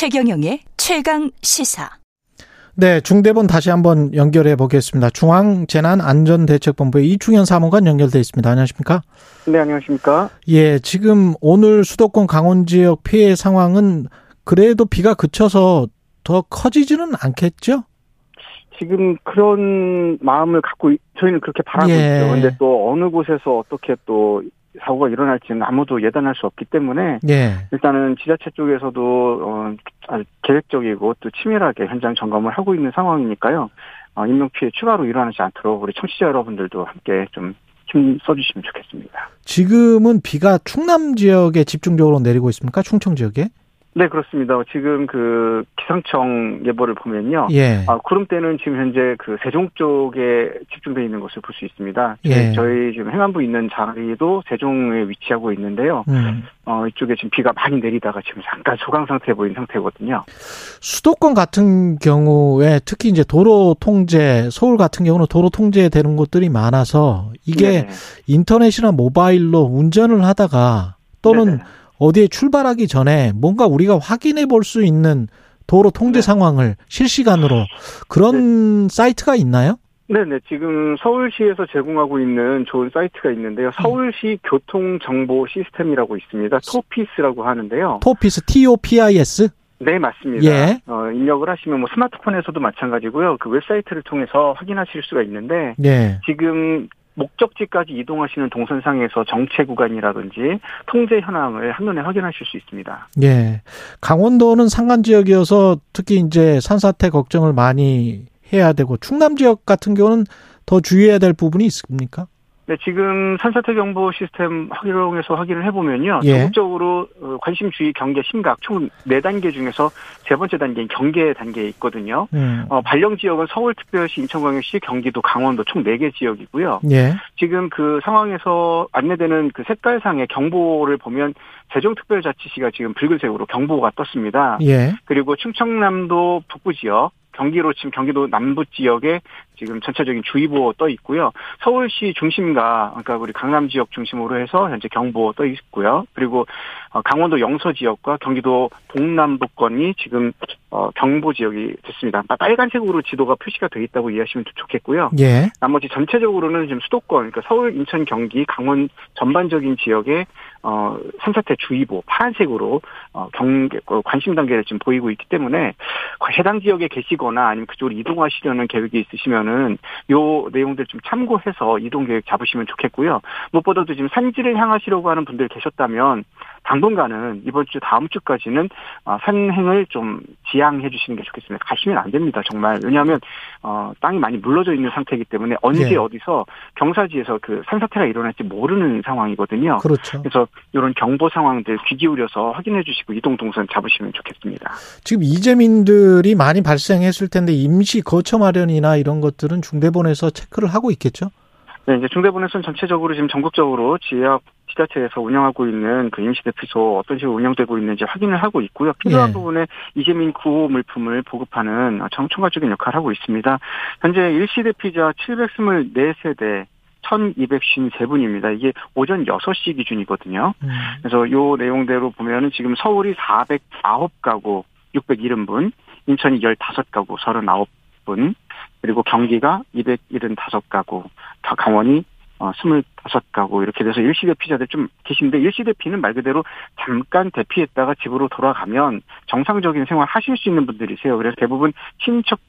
최경영의 최강 시사. 네, 중대본 다시 한번 연결해 보겠습니다. 중앙재난안전대책본부의 이충현 사무관 연결돼 있습니다. 안녕하십니까? 네, 안녕하십니까? 예, 지금 오늘 수도권 강원 지역 피해 상황은 그래도 비가 그쳐서 더 커지지는 않겠죠? 지금 그런 마음을 갖고 저희는 그렇게 바라고 예. 있죠. 근데 또 어느 곳에서 어떻게 또 사고가 일어날지는 아무도 예단할 수 없기 때문에 예. 일단은 지자체 쪽에서도 어, 아주 계획적이고 또 치밀하게 현장 점검을 하고 있는 상황이니까요. 어, 인명 피해 추가로 일어나지 않도록 우리 청취자 여러분들도 함께 좀 힘 써주시면 좋겠습니다. 지금은 비가 충남 지역에 집중적으로 내리고 있습니까? 충청 지역에? 네, 그렇습니다. 지금 그 기상청 예보를 보면요. 예. 아, 구름대는 지금 현재 그 세종 쪽에 집중되어 있는 것을 볼 수 있습니다. 예. 저희 지금 행안부 있는 자리도 세종에 위치하고 있는데요. 음. 어, 이쪽에 지금 비가 많이 내리다가 지금 잠깐 소강 상태에 보이는 상태거든요. 수도권 같은 경우에 특히 이제 도로 통제, 서울 같은 경우는 도로 통제되는 곳들이 많아서 이게 네네. 인터넷이나 모바일로 운전을 하다가 또는 네네. 어디에 출발하기 전에 뭔가 우리가 확인해 볼 수 있는 도로 통제 네. 상황을 실시간으로 그런 사이트가 있나요? 네네. 지금 서울시에서 제공하고 있는 좋은 사이트가 있는데요. 서울시 교통 정보 시스템이라고 있습니다. 토피스라고 하는데요. 토피스 TOPIS? 네, 맞습니다. 예. 어, 입력을 하시면 뭐 스마트폰에서도 마찬가지고요. 그 웹사이트를 통해서 확인하실 수가 있는데 네. 지금 목적지까지 이동하시는 동선상에서 정체 구간이라든지 통제 현황을 한눈에 확인하실 수 있습니다. 예. 강원도는 산간 지역이어서 특히 이제 산사태 걱정을 많이 해야 되고 충남 지역 같은 경우는 더 주의해야 될 부분이 있습니까? 네, 지금 산사태 경보 시스템 활용해서 확인을 해보면요. 예. 전국적으로 어, 관심, 주의, 경계, 심각 총 4단계 중에서 세 번째 단계인 경계 단계에 있거든요. 음. 어, 발령 지역은 서울특별시, 인천광역시, 경기도, 강원도 총 4개 지역이고요. 예. 지금 그 상황에서 안내되는 그 색깔상의 경보를 보면 세종특별자치시가 지금 붉은색으로 경보가 떴습니다. 예. 그리고 충청남도 북부 지역, 경기로 지금 경기도 남부 지역에 지금 전체적인 주의보 떠 있고요. 서울시 중심과 그러니까 우리 강남 지역 중심으로 해서 현재 경보 떠 있고요. 그리고 어, 강원도 영서 지역과 경기도 동남부권이 지금 어, 경보 지역이 됐습니다. 빨간색으로 지도가 표시가 돼 있다고 이해하시면 좋겠고요. 예. 나머지 전체적으로는 지금 수도권, 그러니까 서울, 인천, 경기, 강원 전반적인 지역에 어, 산사태 주의보 파란색으로 어, 경계 어, 관심 단계를 지금 보이고 있기 때문에 해당 지역에 계시거나 아니면 그쪽으로 이동하시려는 계획이 있으시면은 요 내용들 좀 참고해서 이동 계획 잡으시면 좋겠고요. 무엇보다도 지금 산지를 향하시려고 하는 분들 계셨다면 당분간은 이번 주 다음 주까지는 어, 산행을 좀 지양해 주시는 게 좋겠습니다. 가시면 안 됩니다. 정말 왜냐하면 어, 땅이 많이 물러져 있는 상태이기 때문에 언제 예. 어디서 경사지에서 그 산사태가 일어날지 모르는 상황이거든요. 그렇죠. 그래서 이런 경보 상황들 귀 기울여서 확인해 주시고 이동 동선 잡으시면 좋겠습니다. 지금 이재민들이 많이 발생했을 텐데 임시 거처 마련이나 이런 것들은 중대본에서 체크를 하고 있겠죠? 네, 이제 중대본에서는 전체적으로 지금 전국적으로 지역 지자체에서 운영하고 있는 그 임시대피소 어떤 식으로 운영되고 있는지 확인을 하고 있고요. 필요한 예. 부분에 이재민 구호 물품을 보급하는 정총괄적인 역할을 하고 있습니다. 현재 일시대피자 724세대 1253분입니다. 이게 오전 6시 기준이거든요. 음. 그래서 요 내용대로 보면은 지금 서울이 409가구 670분, 인천이 15가구 39분, 그리고 경기가 275가구, 다 강원이 어, 25가구 이렇게 돼서 일시 대피자들 좀 계신데 일시 대피는 말 그대로 잠깐 대피했다가 집으로 돌아가면 정상적인 생활 하실 수 있는 분들이세요. 그래서 대부분 친척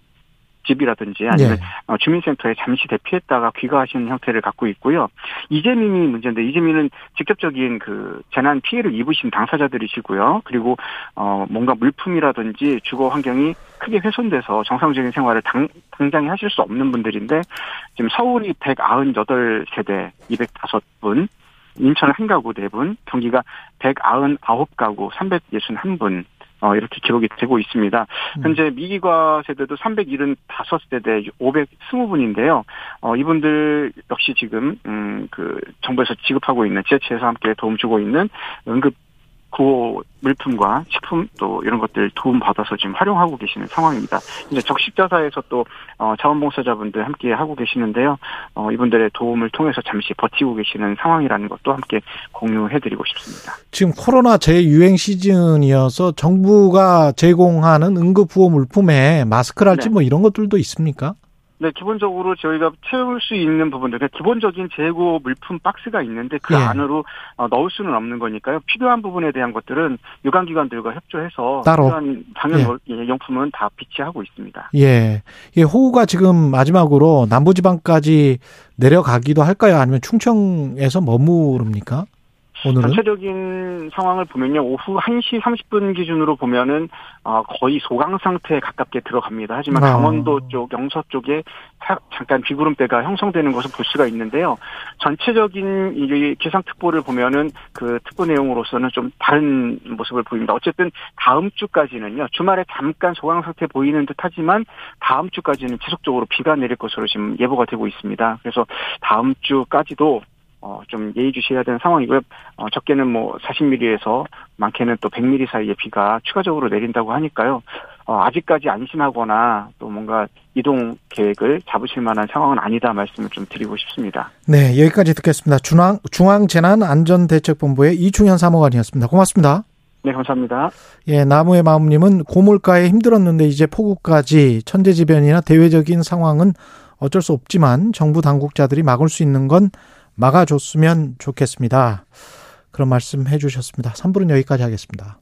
집이라든지 아니면 예. 어, 주민센터에 잠시 대피했다가 귀가하시는 형태를 갖고 있고요. 이재민이 문제인데 이재민은 직접적인 그 재난 피해를 입으신 당사자들이시고요. 그리고 어 뭔가 물품이라든지 주거 환경이 크게 훼손돼서 정상적인 생활을 당, 당장에 하실 수 없는 분들인데 지금 서울이 198세대 205분 인천 한 가구 4분, 경기가 199가구 361분, 어, 이렇게 기록이 되고 있습니다. 음. 현재 미기과 세대도 375세대 520분인데요. 어, 이분들 역시 지금, 음, 그, 정부에서 지급하고 있는 지자체에서 함께 도움 주고 있는 응급 구호 물품과 식품 또 이런 것들 도움 받아서 지금 활용하고 계시는 상황입니다. 이제 적십자사에서 또 어, 자원봉사자분들 함께 하고 계시는데요. 어, 이분들의 도움을 통해서 잠시 버티고 계시는 상황이라는 것도 함께 공유해드리고 싶습니다. 지금 코로나 재유행 시즌이어서 정부가 제공하는 응급구호 물품에 마스크랄지 네. 뭐 이런 것들도 있습니까? 네, 기본적으로 저희가 채울 수 있는 부분들, 그러니까 기본적인 재고 물품 박스가 있는데 그 예. 안으로 어, 넣을 수는 없는 거니까요. 필요한 부분에 대한 것들은 유관기관들과 협조해서 따로. 필요한 방역 용품은 다 비치하고 있습니다. 예. 예, 호우가 지금 마지막으로 남부지방까지 내려가기도 할까요? 아니면 충청에서 머무릅니까? 오늘은? 전체적인 상황을 보면요. 오후 1시 30분 기준으로 보면은 어, 거의 소강 상태에 가깝게 들어갑니다. 하지만 아. 강원도 쪽, 영서 쪽에 사- 잠깐 비구름대가 형성되는 것을 볼 수가 있는데요. 전체적인 이 기상특보를 보면은 그 특보 내용으로서는 좀 다른 모습을 보입니다. 어쨌든 다음 주까지는요. 주말에 잠깐 소강 상태 보이는 듯하지만 다음 주까지는 지속적으로 비가 내릴 것으로 지금 예보가 되고 있습니다. 그래서 다음 주까지도 어, 좀 예의주시해야 되는 상황이고요. 어, 적게는 뭐 40mm에서 많게는 또 100mm 사이의 비가 추가적으로 내린다고 하니까요. 어, 아직까지 안심하거나 또 뭔가 이동 계획을 잡으실 만한 상황은 아니다 말씀을 좀 드리고 싶습니다. 네, 여기까지 듣겠습니다. 중앙, 중앙재난안전대책본부의 이충현 사무관이었습니다. 고맙습니다. 네, 감사합니다. 예, 나무의 마음님은 고물가에 힘들었는데 이제 폭우까지 천재지변이나 대외적인 상황은 어쩔 수 없지만 정부 당국자들이 막을 수 있는 건 막아줬으면 좋겠습니다. 그런 말씀 해주셨습니다. 3부는 여기까지 하겠습니다.